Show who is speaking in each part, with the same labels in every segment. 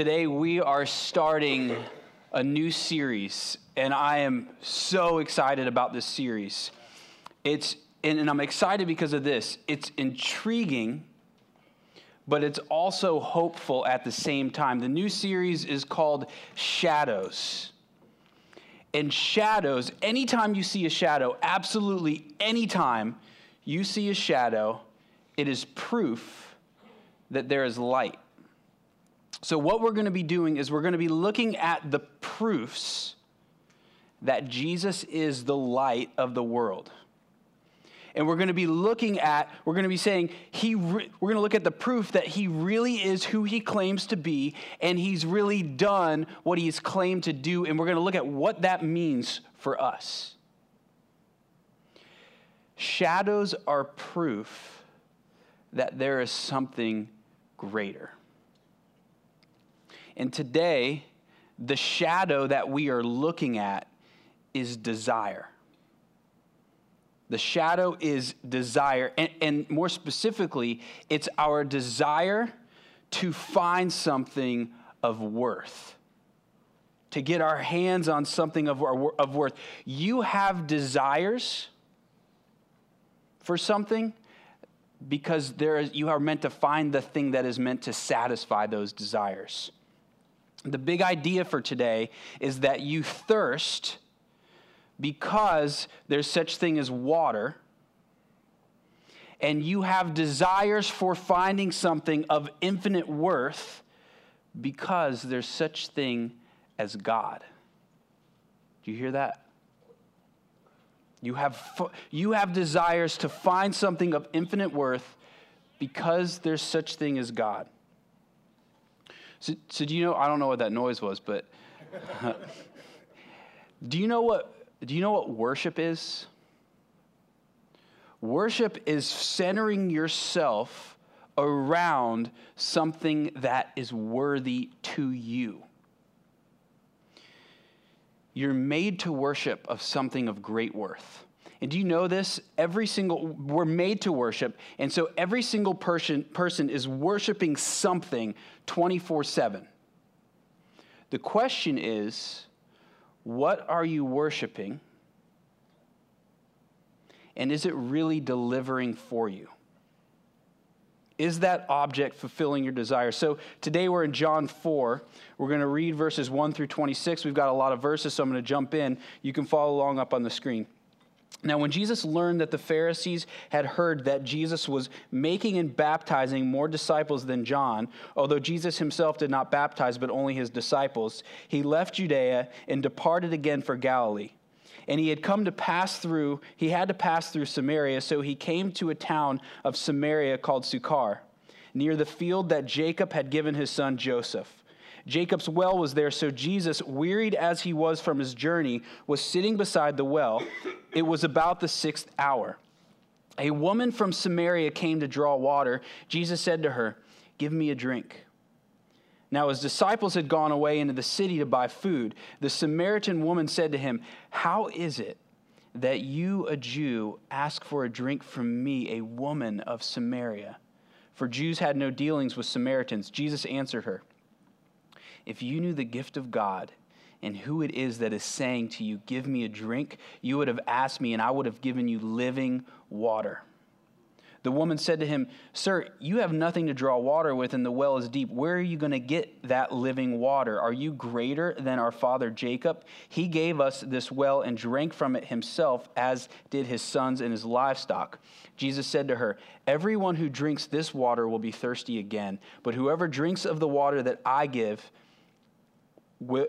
Speaker 1: Today we are starting a new series, and I am so excited about this series. It's and, and I'm excited because of this. It's intriguing, but it's also hopeful at the same time. The new series is called Shadows. And shadows, anytime you see a shadow, absolutely anytime you see a shadow, it is proof that there is light. So, what we're going to be doing is we're going to be looking at the proofs that Jesus is the light of the world. And we're going to be looking at, we're going to be saying, he re- we're going to look at the proof that he really is who he claims to be, and he's really done what he's claimed to do. And we're going to look at what that means for us. Shadows are proof that there is something greater. And today, the shadow that we are looking at is desire. The shadow is desire. And, and, more specifically, it's our desire to find something of worth, to get our hands on something of, of worth. You have desires for something because there is, you are meant to find the thing that is meant to satisfy those desires. The big idea for today is that you thirst because there's such thing as water and you have desires for finding something of infinite worth because there's such thing as God. Do you hear that? You have, you have desires to find something of infinite worth because there's such thing as God. So, so do you know? I don't know what that noise was, but do you know what? Do you know what worship is? Worship is centering yourself around something that is worthy to you. You're made to worship of something of great worth. And do you know this? Every single, we're made to worship. And so every single person, person is worshiping something 24 7. The question is, what are you worshiping? And is it really delivering for you? Is that object fulfilling your desire? So today we're in John 4. We're going to read verses 1 through 26. We've got a lot of verses, so I'm going to jump in. You can follow along up on the screen. Now, when Jesus learned that the Pharisees had heard that Jesus was making and baptizing more disciples than John, although Jesus himself did not baptize but only his disciples, he left Judea and departed again for Galilee. And he had come to pass through, he had to pass through Samaria, so he came to a town of Samaria called Sychar, near the field that Jacob had given his son Joseph. Jacob's well was there, so Jesus, wearied as he was from his journey, was sitting beside the well. It was about the sixth hour. A woman from Samaria came to draw water. Jesus said to her, Give me a drink. Now, his disciples had gone away into the city to buy food. The Samaritan woman said to him, How is it that you, a Jew, ask for a drink from me, a woman of Samaria? For Jews had no dealings with Samaritans. Jesus answered her, if you knew the gift of God and who it is that is saying to you, Give me a drink, you would have asked me, and I would have given you living water. The woman said to him, Sir, you have nothing to draw water with, and the well is deep. Where are you going to get that living water? Are you greater than our father Jacob? He gave us this well and drank from it himself, as did his sons and his livestock. Jesus said to her, Everyone who drinks this water will be thirsty again, but whoever drinks of the water that I give,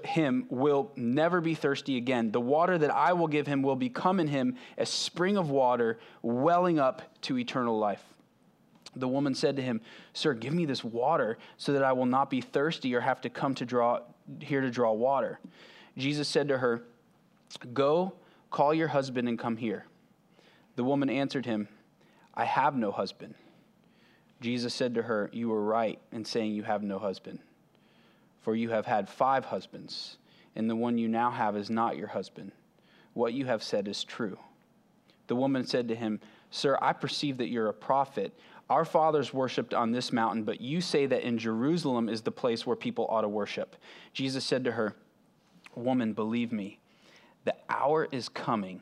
Speaker 1: him will never be thirsty again. The water that I will give him will become in him a spring of water welling up to eternal life. The woman said to him, Sir, give me this water so that I will not be thirsty or have to come to draw here to draw water. Jesus said to her, Go, call your husband and come here. The woman answered him, I have no husband. Jesus said to her, You were right in saying you have no husband for you have had five husbands, and the one you now have is not your husband. What you have said is true. The woman said to him, Sir, I perceive that you're a prophet. Our fathers worshiped on this mountain, but you say that in Jerusalem is the place where people ought to worship. Jesus said to her, Woman, believe me, the hour is coming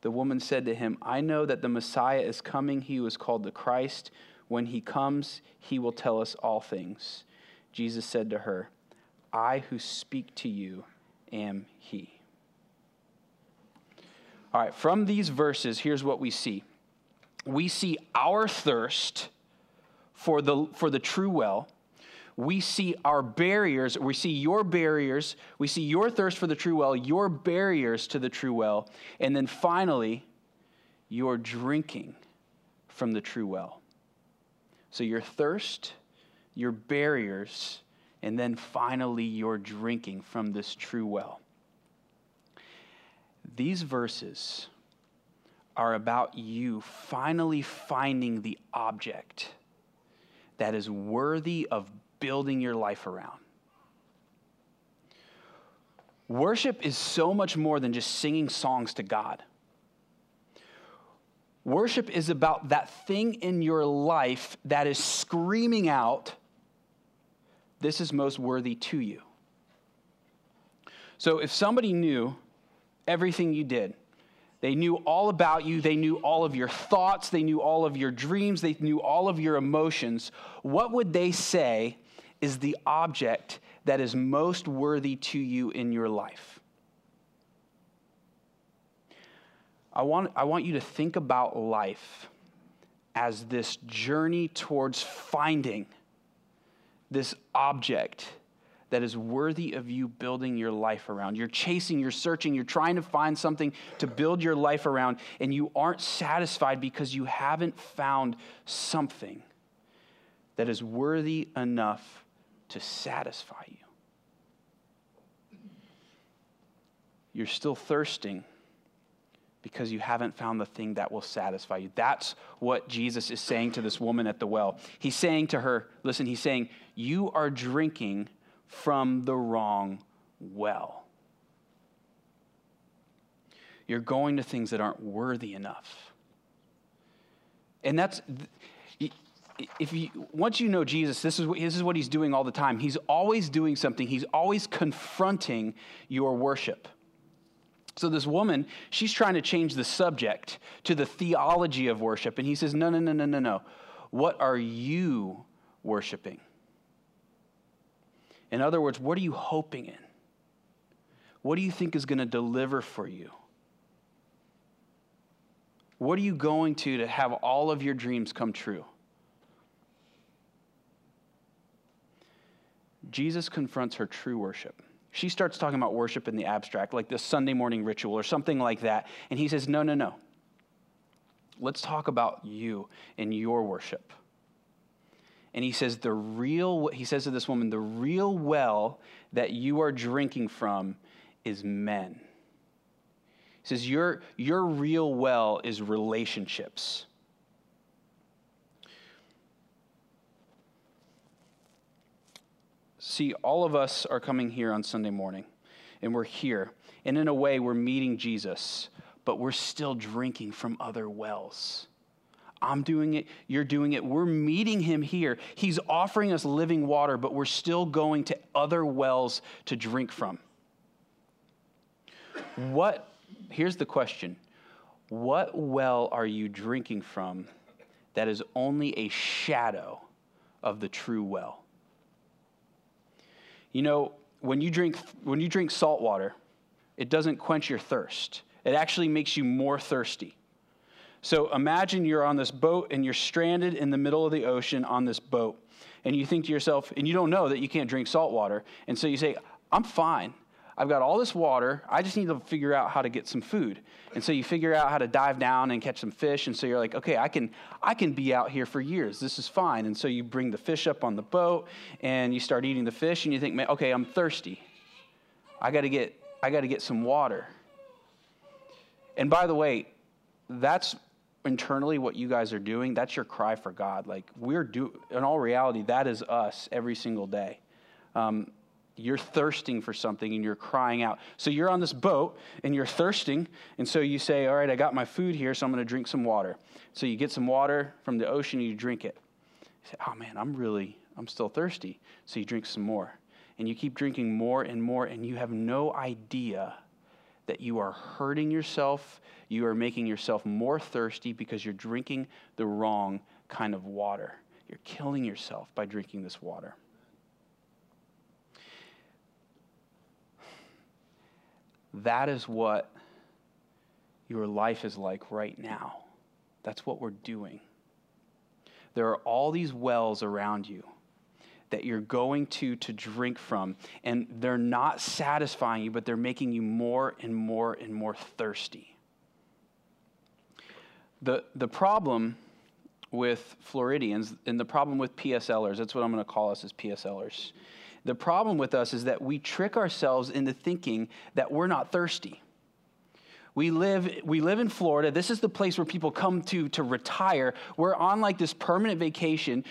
Speaker 1: The woman said to him, I know that the Messiah is coming, he was called the Christ. When he comes, he will tell us all things. Jesus said to her, I who speak to you am he. All right, from these verses, here's what we see we see our thirst for the, for the true well we see our barriers, we see your barriers, we see your thirst for the true well, your barriers to the true well, and then finally, your drinking from the true well. So your thirst, your barriers, and then finally your drinking from this true well. These verses are about you finally finding the object that is worthy of building your life around. Worship is so much more than just singing songs to God. Worship is about that thing in your life that is screaming out, This is most worthy to you. So if somebody knew everything you did, they knew all about you. They knew all of your thoughts. They knew all of your dreams. They knew all of your emotions. What would they say is the object that is most worthy to you in your life. I want, I want you to think about life as this journey towards finding this object that is worthy of you building your life around. You're chasing, you're searching, you're trying to find something to build your life around, and you aren't satisfied because you haven't found something that is worthy enough to satisfy you. You're still thirsting because you haven't found the thing that will satisfy you. That's what Jesus is saying to this woman at the well. He's saying to her, listen, he's saying, You are drinking from the wrong well. You're going to things that aren't worthy enough. And that's if you once you know Jesus, this is what, this is what he's doing all the time. He's always doing something. He's always confronting your worship. So this woman, she's trying to change the subject to the theology of worship, and he says, "No, no, no, no, no, no. What are you worshiping? In other words, what are you hoping in? What do you think is going to deliver for you?" What are you going to to have all of your dreams come true? Jesus confronts her true worship. She starts talking about worship in the abstract, like the Sunday morning ritual or something like that. And he says, No, no, no. Let's talk about you and your worship. And he says, The real, he says to this woman, the real well that you are drinking from is men. He says, Your, your real well is relationships. See, all of us are coming here on Sunday morning, and we're here. And in a way, we're meeting Jesus, but we're still drinking from other wells. I'm doing it, you're doing it. We're meeting him here. He's offering us living water, but we're still going to other wells to drink from. What, here's the question What well are you drinking from that is only a shadow of the true well? You know, when you drink, when you drink salt water, it doesn't quench your thirst. It actually makes you more thirsty. So imagine you're on this boat and you're stranded in the middle of the ocean on this boat. And you think to yourself, and you don't know that you can't drink salt water. And so you say, I'm fine. I've got all this water. I just need to figure out how to get some food. And so you figure out how to dive down and catch some fish. And so you're like, okay, I can, I can be out here for years. This is fine. And so you bring the fish up on the boat and you start eating the fish and you think, okay, I'm thirsty. I got to get, I got to get some water. And by the way, that's internally what you guys are doing. That's your cry for God. Like we're do, in all reality, that is us every single day. Um, you're thirsting for something and you're crying out. So you're on this boat and you're thirsting, and so you say, All right, I got my food here, so I'm going to drink some water. So you get some water from the ocean and you drink it. You say, Oh man, I'm really, I'm still thirsty. So you drink some more. And you keep drinking more and more, and you have no idea that you are hurting yourself. You are making yourself more thirsty because you're drinking the wrong kind of water. You're killing yourself by drinking this water. That is what your life is like right now. That's what we're doing. There are all these wells around you that you're going to to drink from, and they're not satisfying you, but they're making you more and more and more thirsty. The, the problem with Floridians and the problem with PSLers, that's what I'm going to call us as PSLers, the problem with us is that we trick ourselves into thinking that we're not thirsty. We live, we live in Florida. This is the place where people come to to retire. We're on like this permanent vacation.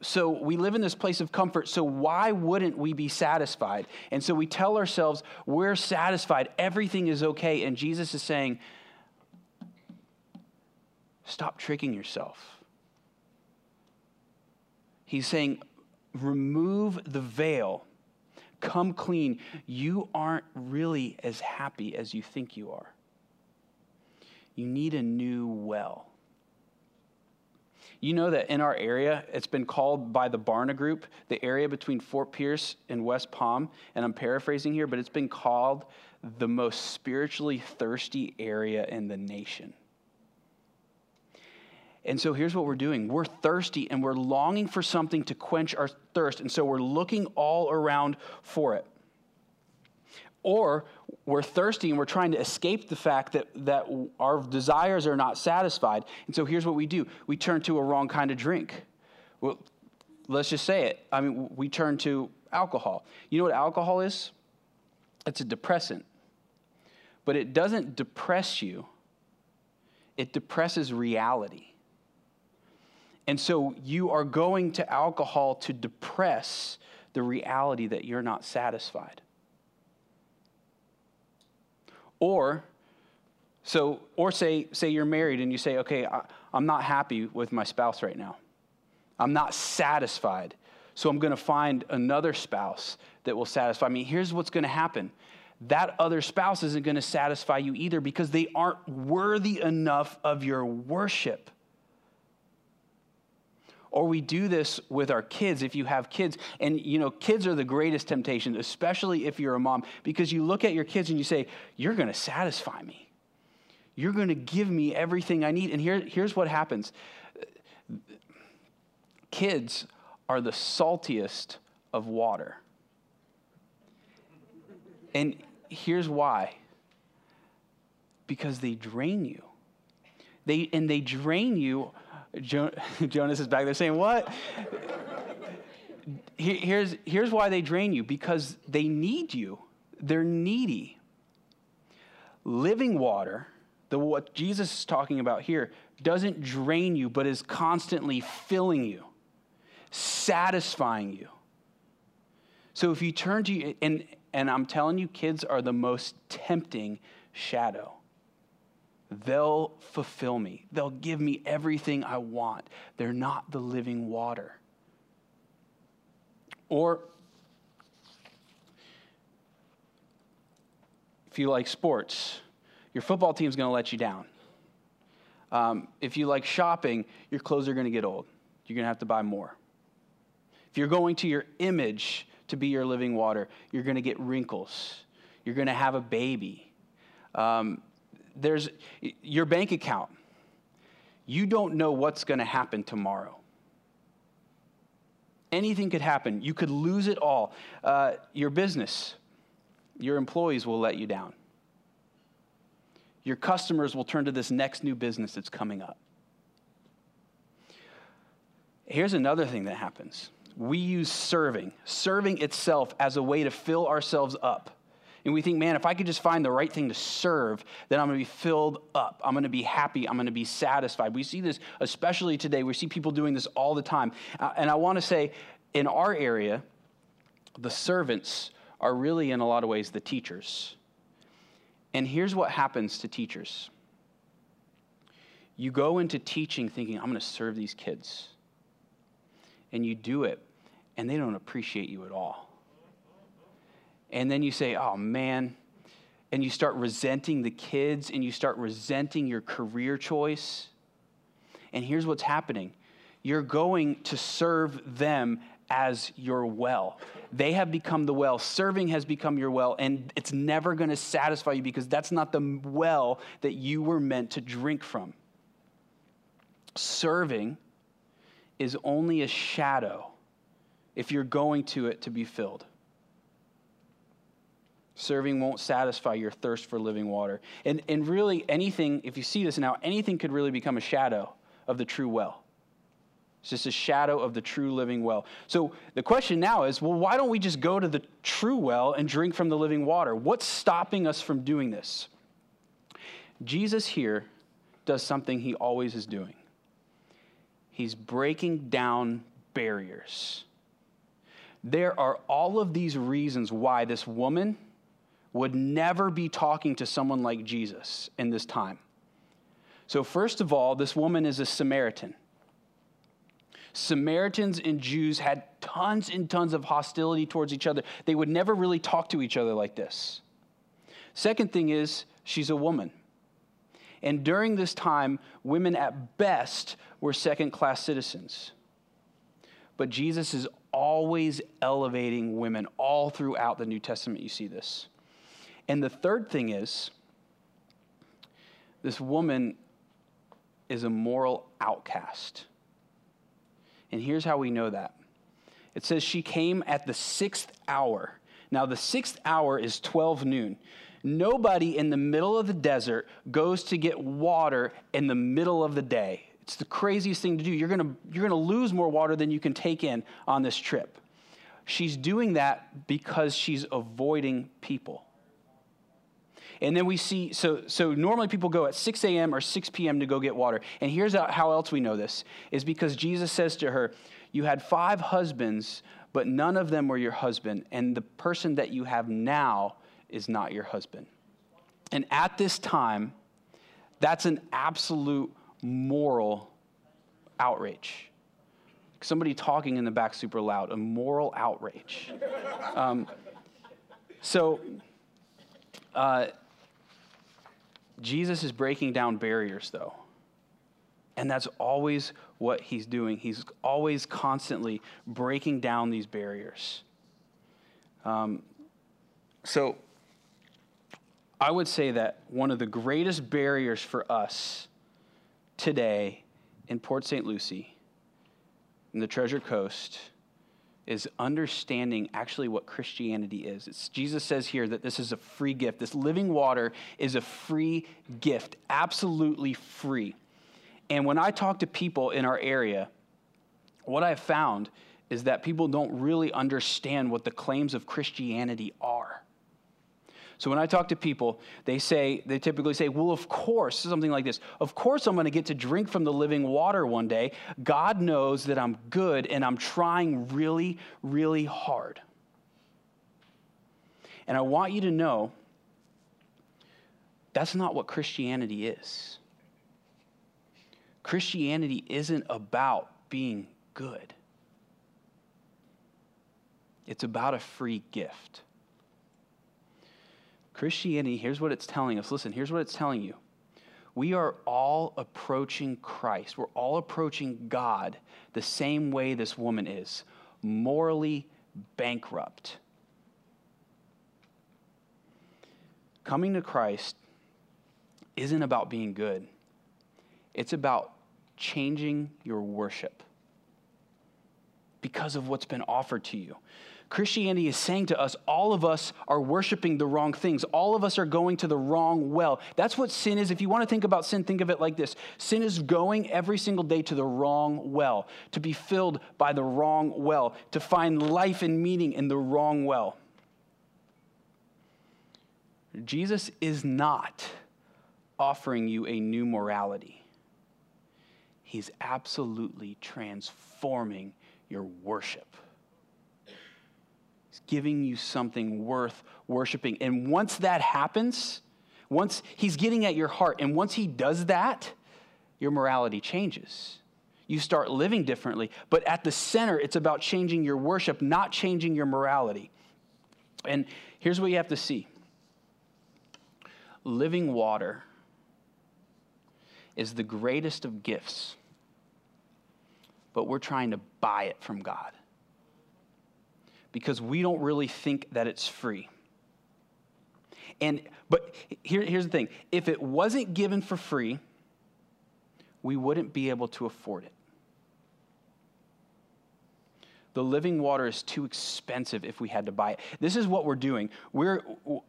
Speaker 1: So we live in this place of comfort. So why wouldn't we be satisfied? And so we tell ourselves we're satisfied. Everything is okay. And Jesus is saying, stop tricking yourself. He's saying, remove the veil, come clean. You aren't really as happy as you think you are. You need a new well. You know that in our area, it's been called by the Barna Group, the area between Fort Pierce and West Palm, and I'm paraphrasing here, but it's been called the most spiritually thirsty area in the nation. And so here's what we're doing we're thirsty and we're longing for something to quench our thirst. And so we're looking all around for it. Or we're thirsty and we're trying to escape the fact that, that our desires are not satisfied. And so here's what we do we turn to a wrong kind of drink. Well, let's just say it. I mean, we turn to alcohol. You know what alcohol is? It's a depressant. But it doesn't depress you, it depresses reality. And so you are going to alcohol to depress the reality that you're not satisfied. Or, so, or say, say you're married and you say, okay, I, I'm not happy with my spouse right now. I'm not satisfied. So I'm going to find another spouse that will satisfy me. Here's what's going to happen that other spouse isn't going to satisfy you either because they aren't worthy enough of your worship. Or we do this with our kids if you have kids. And, you know, kids are the greatest temptation, especially if you're a mom, because you look at your kids and you say, You're going to satisfy me. You're going to give me everything I need. And here, here's what happens kids are the saltiest of water. And here's why because they drain you. They, and they drain you jo- Jonas is back there saying, What? here's, here's why they drain you because they need you, they're needy. Living water, the, what Jesus is talking about here, doesn't drain you, but is constantly filling you, satisfying you. So if you turn to, and, and I'm telling you, kids are the most tempting shadow. They'll fulfill me. They'll give me everything I want. They're not the living water. Or if you like sports, your football team's going to let you down. Um, if you like shopping, your clothes are going to get old. You're going to have to buy more. If you're going to your image to be your living water, you're going to get wrinkles. You're going to have a baby. Um, there's your bank account. You don't know what's going to happen tomorrow. Anything could happen. You could lose it all. Uh, your business. your employees will let you down. Your customers will turn to this next new business that's coming up. Here's another thing that happens we use serving, serving itself as a way to fill ourselves up. And we think, man, if I could just find the right thing to serve, then I'm going to be filled up. I'm going to be happy. I'm going to be satisfied. We see this especially today. We see people doing this all the time. Uh, and I want to say, in our area, the servants are really, in a lot of ways, the teachers. And here's what happens to teachers you go into teaching thinking, I'm going to serve these kids. And you do it, and they don't appreciate you at all. And then you say, oh man, and you start resenting the kids and you start resenting your career choice. And here's what's happening you're going to serve them as your well. They have become the well. Serving has become your well, and it's never going to satisfy you because that's not the well that you were meant to drink from. Serving is only a shadow if you're going to it to be filled. Serving won't satisfy your thirst for living water. And, and really, anything, if you see this now, anything could really become a shadow of the true well. It's just a shadow of the true living well. So the question now is well, why don't we just go to the true well and drink from the living water? What's stopping us from doing this? Jesus here does something he always is doing he's breaking down barriers. There are all of these reasons why this woman would never be talking to someone like Jesus in this time. So, first of all, this woman is a Samaritan. Samaritans and Jews had tons and tons of hostility towards each other. They would never really talk to each other like this. Second thing is, she's a woman. And during this time, women at best were second class citizens. But Jesus is always elevating women all throughout the New Testament. You see this. And the third thing is, this woman is a moral outcast. And here's how we know that it says she came at the sixth hour. Now, the sixth hour is 12 noon. Nobody in the middle of the desert goes to get water in the middle of the day. It's the craziest thing to do. You're going you're to lose more water than you can take in on this trip. She's doing that because she's avoiding people. And then we see, so, so normally people go at 6 a.m. or 6 p.m. to go get water. And here's how else we know this is because Jesus says to her, You had five husbands, but none of them were your husband. And the person that you have now is not your husband. And at this time, that's an absolute moral outrage. Somebody talking in the back super loud, a moral outrage. Um, so, uh, Jesus is breaking down barriers, though. And that's always what he's doing. He's always constantly breaking down these barriers. Um, so, I would say that one of the greatest barriers for us today in Port St. Lucie, in the Treasure Coast, is understanding actually what Christianity is. It's, Jesus says here that this is a free gift. This living water is a free gift, absolutely free. And when I talk to people in our area, what I've found is that people don't really understand what the claims of Christianity are. So when I talk to people, they say, they typically say, well, of course, something like this. Of course, I'm going to get to drink from the living water one day. God knows that I'm good and I'm trying really, really hard. And I want you to know that's not what Christianity is. Christianity isn't about being good, it's about a free gift. Christianity, here's what it's telling us. Listen, here's what it's telling you. We are all approaching Christ. We're all approaching God the same way this woman is morally bankrupt. Coming to Christ isn't about being good, it's about changing your worship because of what's been offered to you. Christianity is saying to us, all of us are worshiping the wrong things. All of us are going to the wrong well. That's what sin is. If you want to think about sin, think of it like this sin is going every single day to the wrong well, to be filled by the wrong well, to find life and meaning in the wrong well. Jesus is not offering you a new morality. He's absolutely transforming your worship. He's giving you something worth worshiping. And once that happens, once he's getting at your heart, and once he does that, your morality changes. You start living differently. But at the center, it's about changing your worship, not changing your morality. And here's what you have to see living water is the greatest of gifts, but we're trying to buy it from God because we don't really think that it's free. And but here, here's the thing: if it wasn't given for free, we wouldn't be able to afford it. The living water is too expensive if we had to buy it. This is what we're doing. We're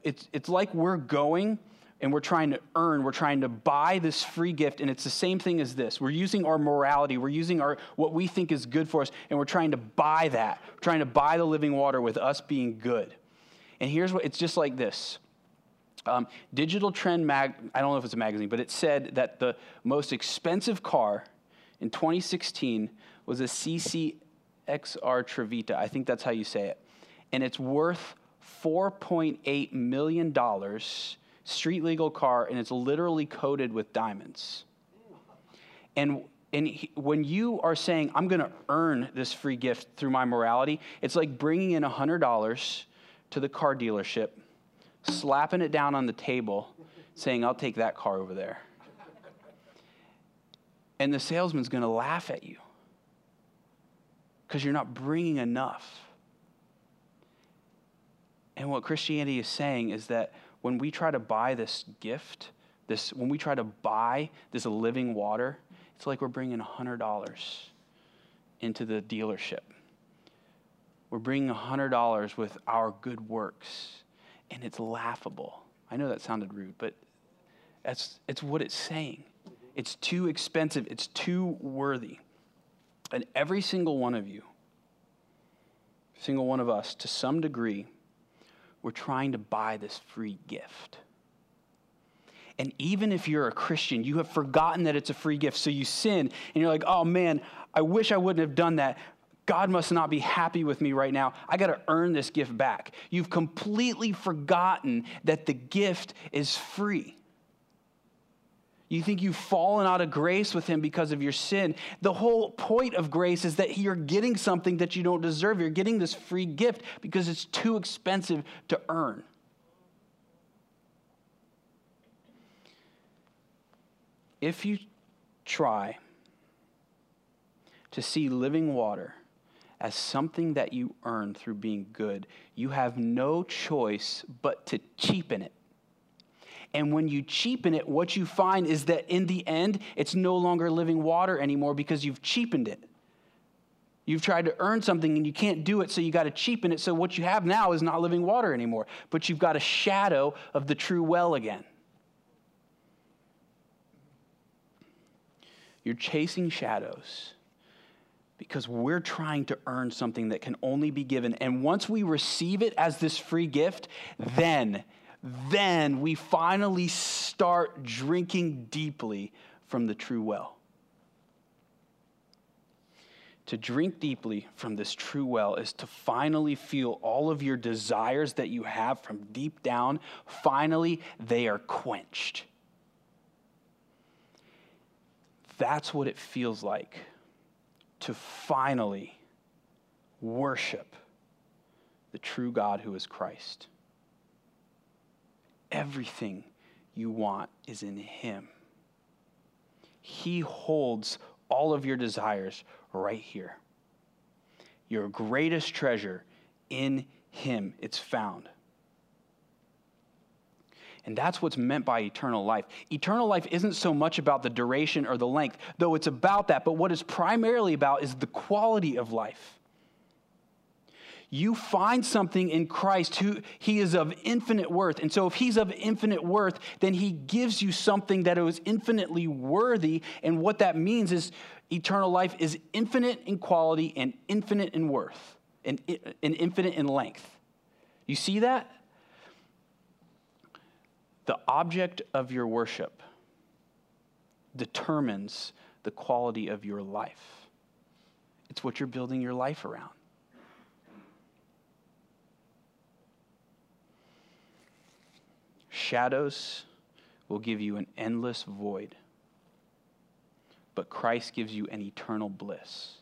Speaker 1: it's it's like we're going and we're trying to earn, we're trying to buy this free gift, and it's the same thing as this. We're using our morality, we're using our what we think is good for us, and we're trying to buy that. We're trying to buy the living water with us being good. And here's what it's just like this. Um, Digital Trend Mag, I don't know if it's a magazine, but it said that the most expensive car in 2016 was a CCXR Trevita. I think that's how you say it. And it's worth $4.8 million street legal car, and it's literally coated with diamonds. And and he, when you are saying, I'm going to earn this free gift through my morality, it's like bringing in $100 to the car dealership, slapping it down on the table, saying, I'll take that car over there. And the salesman's going to laugh at you because you're not bringing enough. And what Christianity is saying is that when we try to buy this gift, this, when we try to buy this living water, it's like we're bringing $100 into the dealership. We're bringing $100 with our good works, and it's laughable. I know that sounded rude, but that's, it's what it's saying. It's too expensive, it's too worthy. And every single one of you, single one of us, to some degree, we're trying to buy this free gift. And even if you're a Christian, you have forgotten that it's a free gift. So you sin and you're like, oh man, I wish I wouldn't have done that. God must not be happy with me right now. I got to earn this gift back. You've completely forgotten that the gift is free. You think you've fallen out of grace with him because of your sin. The whole point of grace is that you're getting something that you don't deserve. You're getting this free gift because it's too expensive to earn. If you try to see living water as something that you earn through being good, you have no choice but to cheapen it. And when you cheapen it, what you find is that in the end, it's no longer living water anymore because you've cheapened it. You've tried to earn something and you can't do it, so you got to cheapen it. So what you have now is not living water anymore, but you've got a shadow of the true well again. You're chasing shadows because we're trying to earn something that can only be given. And once we receive it as this free gift, then then we finally start drinking deeply from the true well. To drink deeply from this true well is to finally feel all of your desires that you have from deep down, finally, they are quenched. That's what it feels like to finally worship the true God who is Christ. Everything you want is in Him. He holds all of your desires right here. Your greatest treasure in Him, it's found. And that's what's meant by eternal life. Eternal life isn't so much about the duration or the length, though it's about that, but what it's primarily about is the quality of life. You find something in Christ who he is of infinite worth. And so if he's of infinite worth, then he gives you something that is infinitely worthy. And what that means is eternal life is infinite in quality and infinite in worth and, and infinite in length. You see that? The object of your worship determines the quality of your life. It's what you're building your life around. Shadows will give you an endless void, but Christ gives you an eternal bliss.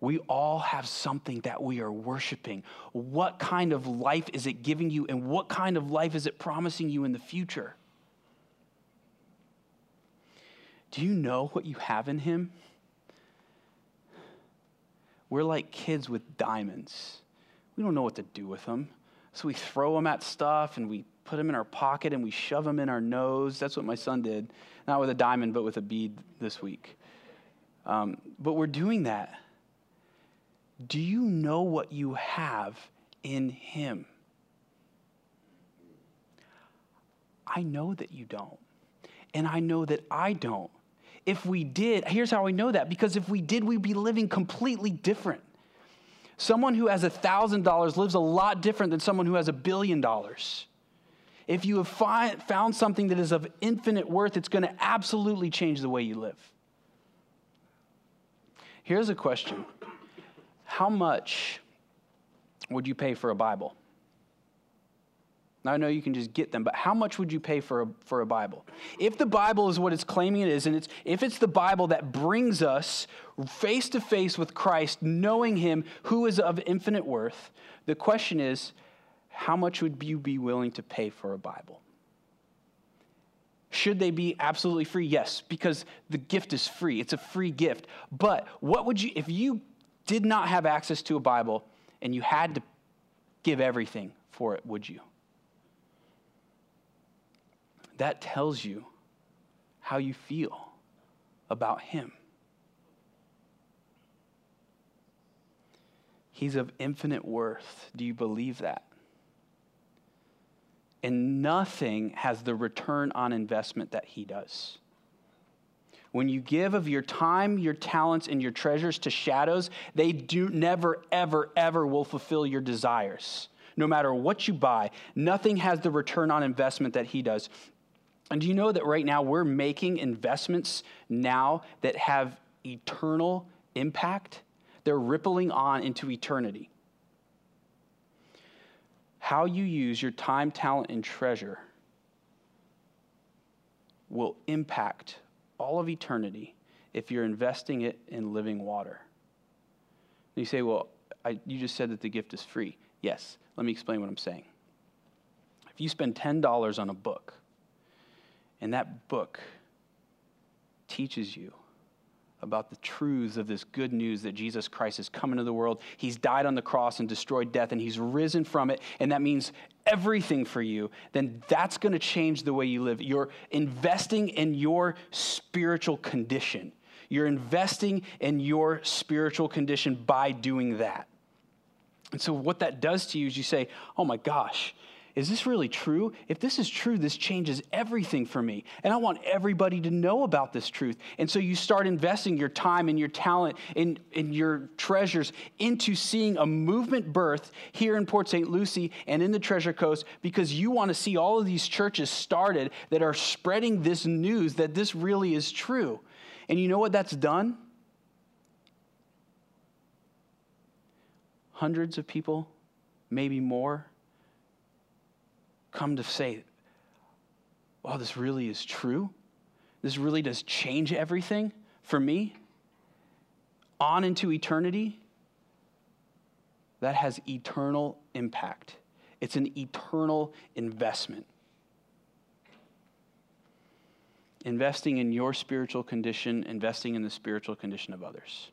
Speaker 1: We all have something that we are worshiping. What kind of life is it giving you, and what kind of life is it promising you in the future? Do you know what you have in Him? We're like kids with diamonds. We don't know what to do with them. So we throw them at stuff and we put them in our pocket and we shove them in our nose. That's what my son did. Not with a diamond, but with a bead this week. Um, but we're doing that. Do you know what you have in Him? I know that you don't. And I know that I don't. If we did, here's how I know that because if we did, we'd be living completely different. Someone who has $1,000 lives a lot different than someone who has a billion dollars. If you have find, found something that is of infinite worth, it's going to absolutely change the way you live. Here's a question How much would you pay for a Bible? Now, I know you can just get them, but how much would you pay for a, for a Bible? If the Bible is what it's claiming it is, and it's, if it's the Bible that brings us face to face with Christ, knowing Him who is of infinite worth, the question is how much would you be willing to pay for a Bible? Should they be absolutely free? Yes, because the gift is free. It's a free gift. But what would you, if you did not have access to a Bible and you had to give everything for it, would you? That tells you how you feel about Him. He's of infinite worth. Do you believe that? And nothing has the return on investment that He does. When you give of your time, your talents, and your treasures to shadows, they do never, ever, ever will fulfill your desires. No matter what you buy, nothing has the return on investment that he does. And do you know that right now we're making investments now that have eternal impact? They're rippling on into eternity. How you use your time, talent, and treasure will impact all of eternity if you're investing it in living water. And you say, well, I, you just said that the gift is free. Yes, let me explain what I'm saying. If you spend $10 on a book, and that book teaches you about the truths of this good news that Jesus Christ has come into the world. He's died on the cross and destroyed death, and he's risen from it, and that means everything for you, then that's going to change the way you live. You're investing in your spiritual condition. You're investing in your spiritual condition by doing that. And so, what that does to you is you say, Oh my gosh, is this really true? If this is true, this changes everything for me. And I want everybody to know about this truth. And so you start investing your time and your talent and, and your treasures into seeing a movement birth here in Port St. Lucie and in the Treasure Coast because you want to see all of these churches started that are spreading this news that this really is true. And you know what that's done? Hundreds of people, maybe more come to say, oh, this really is true. This really does change everything for me on into eternity. That has eternal impact. It's an eternal investment. Investing in your spiritual condition, investing in the spiritual condition of others.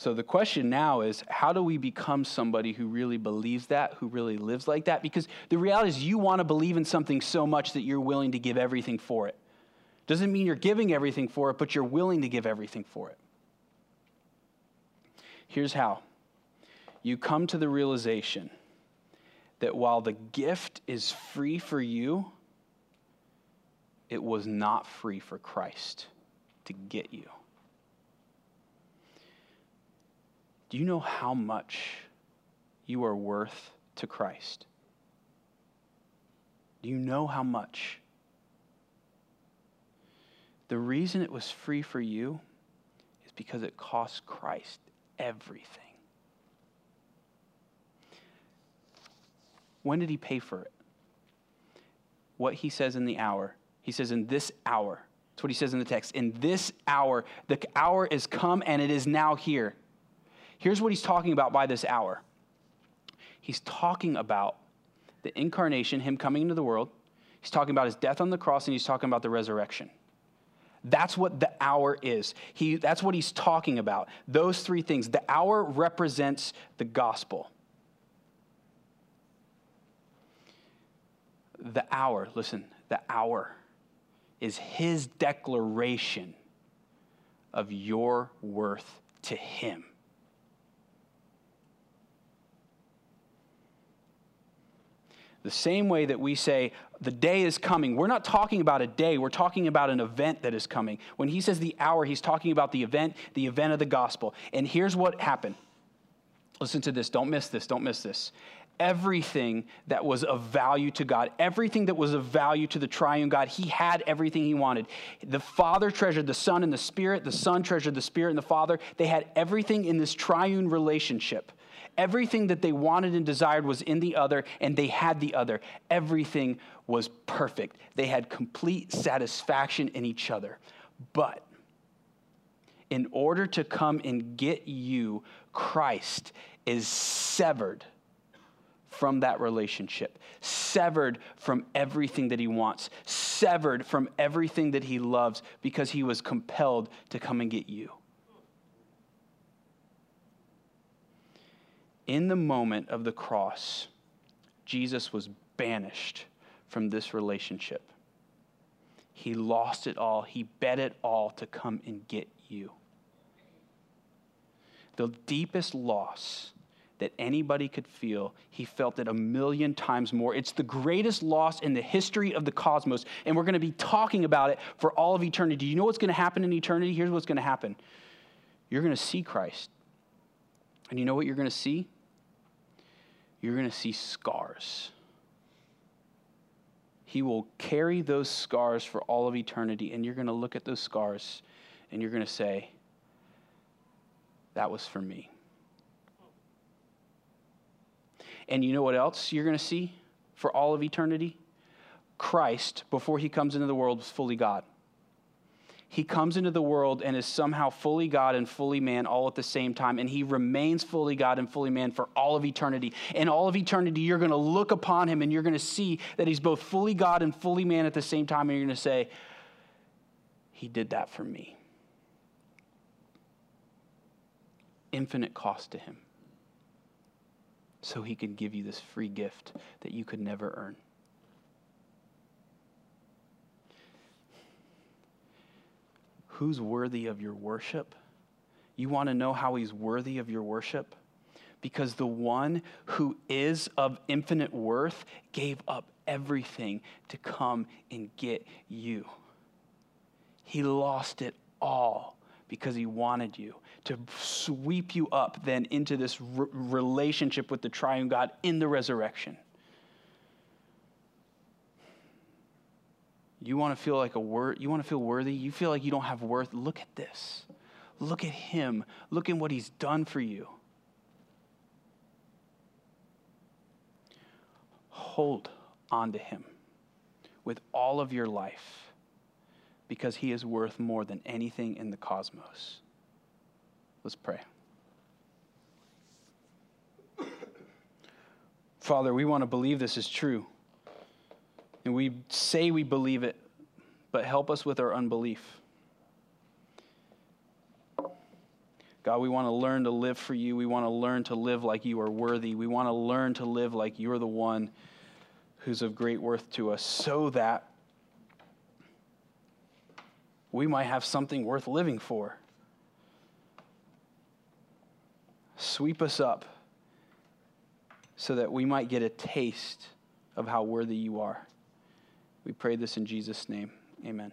Speaker 1: So the question now is how do we become somebody who really believes that, who really lives like that? Because the reality is you want to believe in something so much that you're willing to give everything for it. Doesn't mean you're giving everything for it, but you're willing to give everything for it. Here's how you come to the realization that while the gift is free for you, it was not free for Christ to get you. Do you know how much you are worth to Christ? Do you know how much? The reason it was free for you is because it cost Christ everything. When did he pay for it? What he says in the hour. He says, in this hour. That's what he says in the text. In this hour, the hour is come and it is now here. Here's what he's talking about by this hour he's talking about the incarnation, him coming into the world. He's talking about his death on the cross, and he's talking about the resurrection. That's what the hour is. He, that's what he's talking about. Those three things. The hour represents the gospel. The hour, listen, the hour is his declaration of your worth to him. The same way that we say, the day is coming, we're not talking about a day, we're talking about an event that is coming. When he says the hour, he's talking about the event, the event of the gospel. And here's what happened. Listen to this, don't miss this, don't miss this. Everything that was of value to God, everything that was of value to the triune God, he had everything he wanted. The Father treasured the Son and the Spirit, the Son treasured the Spirit and the Father. They had everything in this triune relationship. Everything that they wanted and desired was in the other, and they had the other. Everything was perfect. They had complete satisfaction in each other. But in order to come and get you, Christ is severed from that relationship, severed from everything that he wants, severed from everything that he loves because he was compelled to come and get you. In the moment of the cross, Jesus was banished from this relationship. He lost it all, he bet it all to come and get you. The deepest loss that anybody could feel, he felt it a million times more. It's the greatest loss in the history of the cosmos, and we're going to be talking about it for all of eternity. Do You know what's going to happen in eternity? Here's what's going to happen you're going to see Christ. And you know what you're going to see? You're going to see scars. He will carry those scars for all of eternity, and you're going to look at those scars and you're going to say, That was for me. And you know what else you're going to see for all of eternity? Christ, before he comes into the world, was fully God he comes into the world and is somehow fully God and fully man all at the same time. And he remains fully God and fully man for all of eternity. And all of eternity, you're going to look upon him and you're going to see that he's both fully God and fully man at the same time. And you're going to say, He did that for me. Infinite cost to him. So he could give you this free gift that you could never earn. Who's worthy of your worship? You want to know how he's worthy of your worship? Because the one who is of infinite worth gave up everything to come and get you. He lost it all because he wanted you to sweep you up then into this re- relationship with the triune God in the resurrection. You want to feel like a word, you want to feel worthy, you feel like you don't have worth. Look at this. Look at him. Look at what he's done for you. Hold on to him with all of your life because he is worth more than anything in the cosmos. Let's pray. Father, we want to believe this is true. And we say we believe it, but help us with our unbelief. God, we want to learn to live for you. We want to learn to live like you are worthy. We want to learn to live like you're the one who's of great worth to us so that we might have something worth living for. Sweep us up so that we might get a taste of how worthy you are. We pray this in Jesus' name. Amen.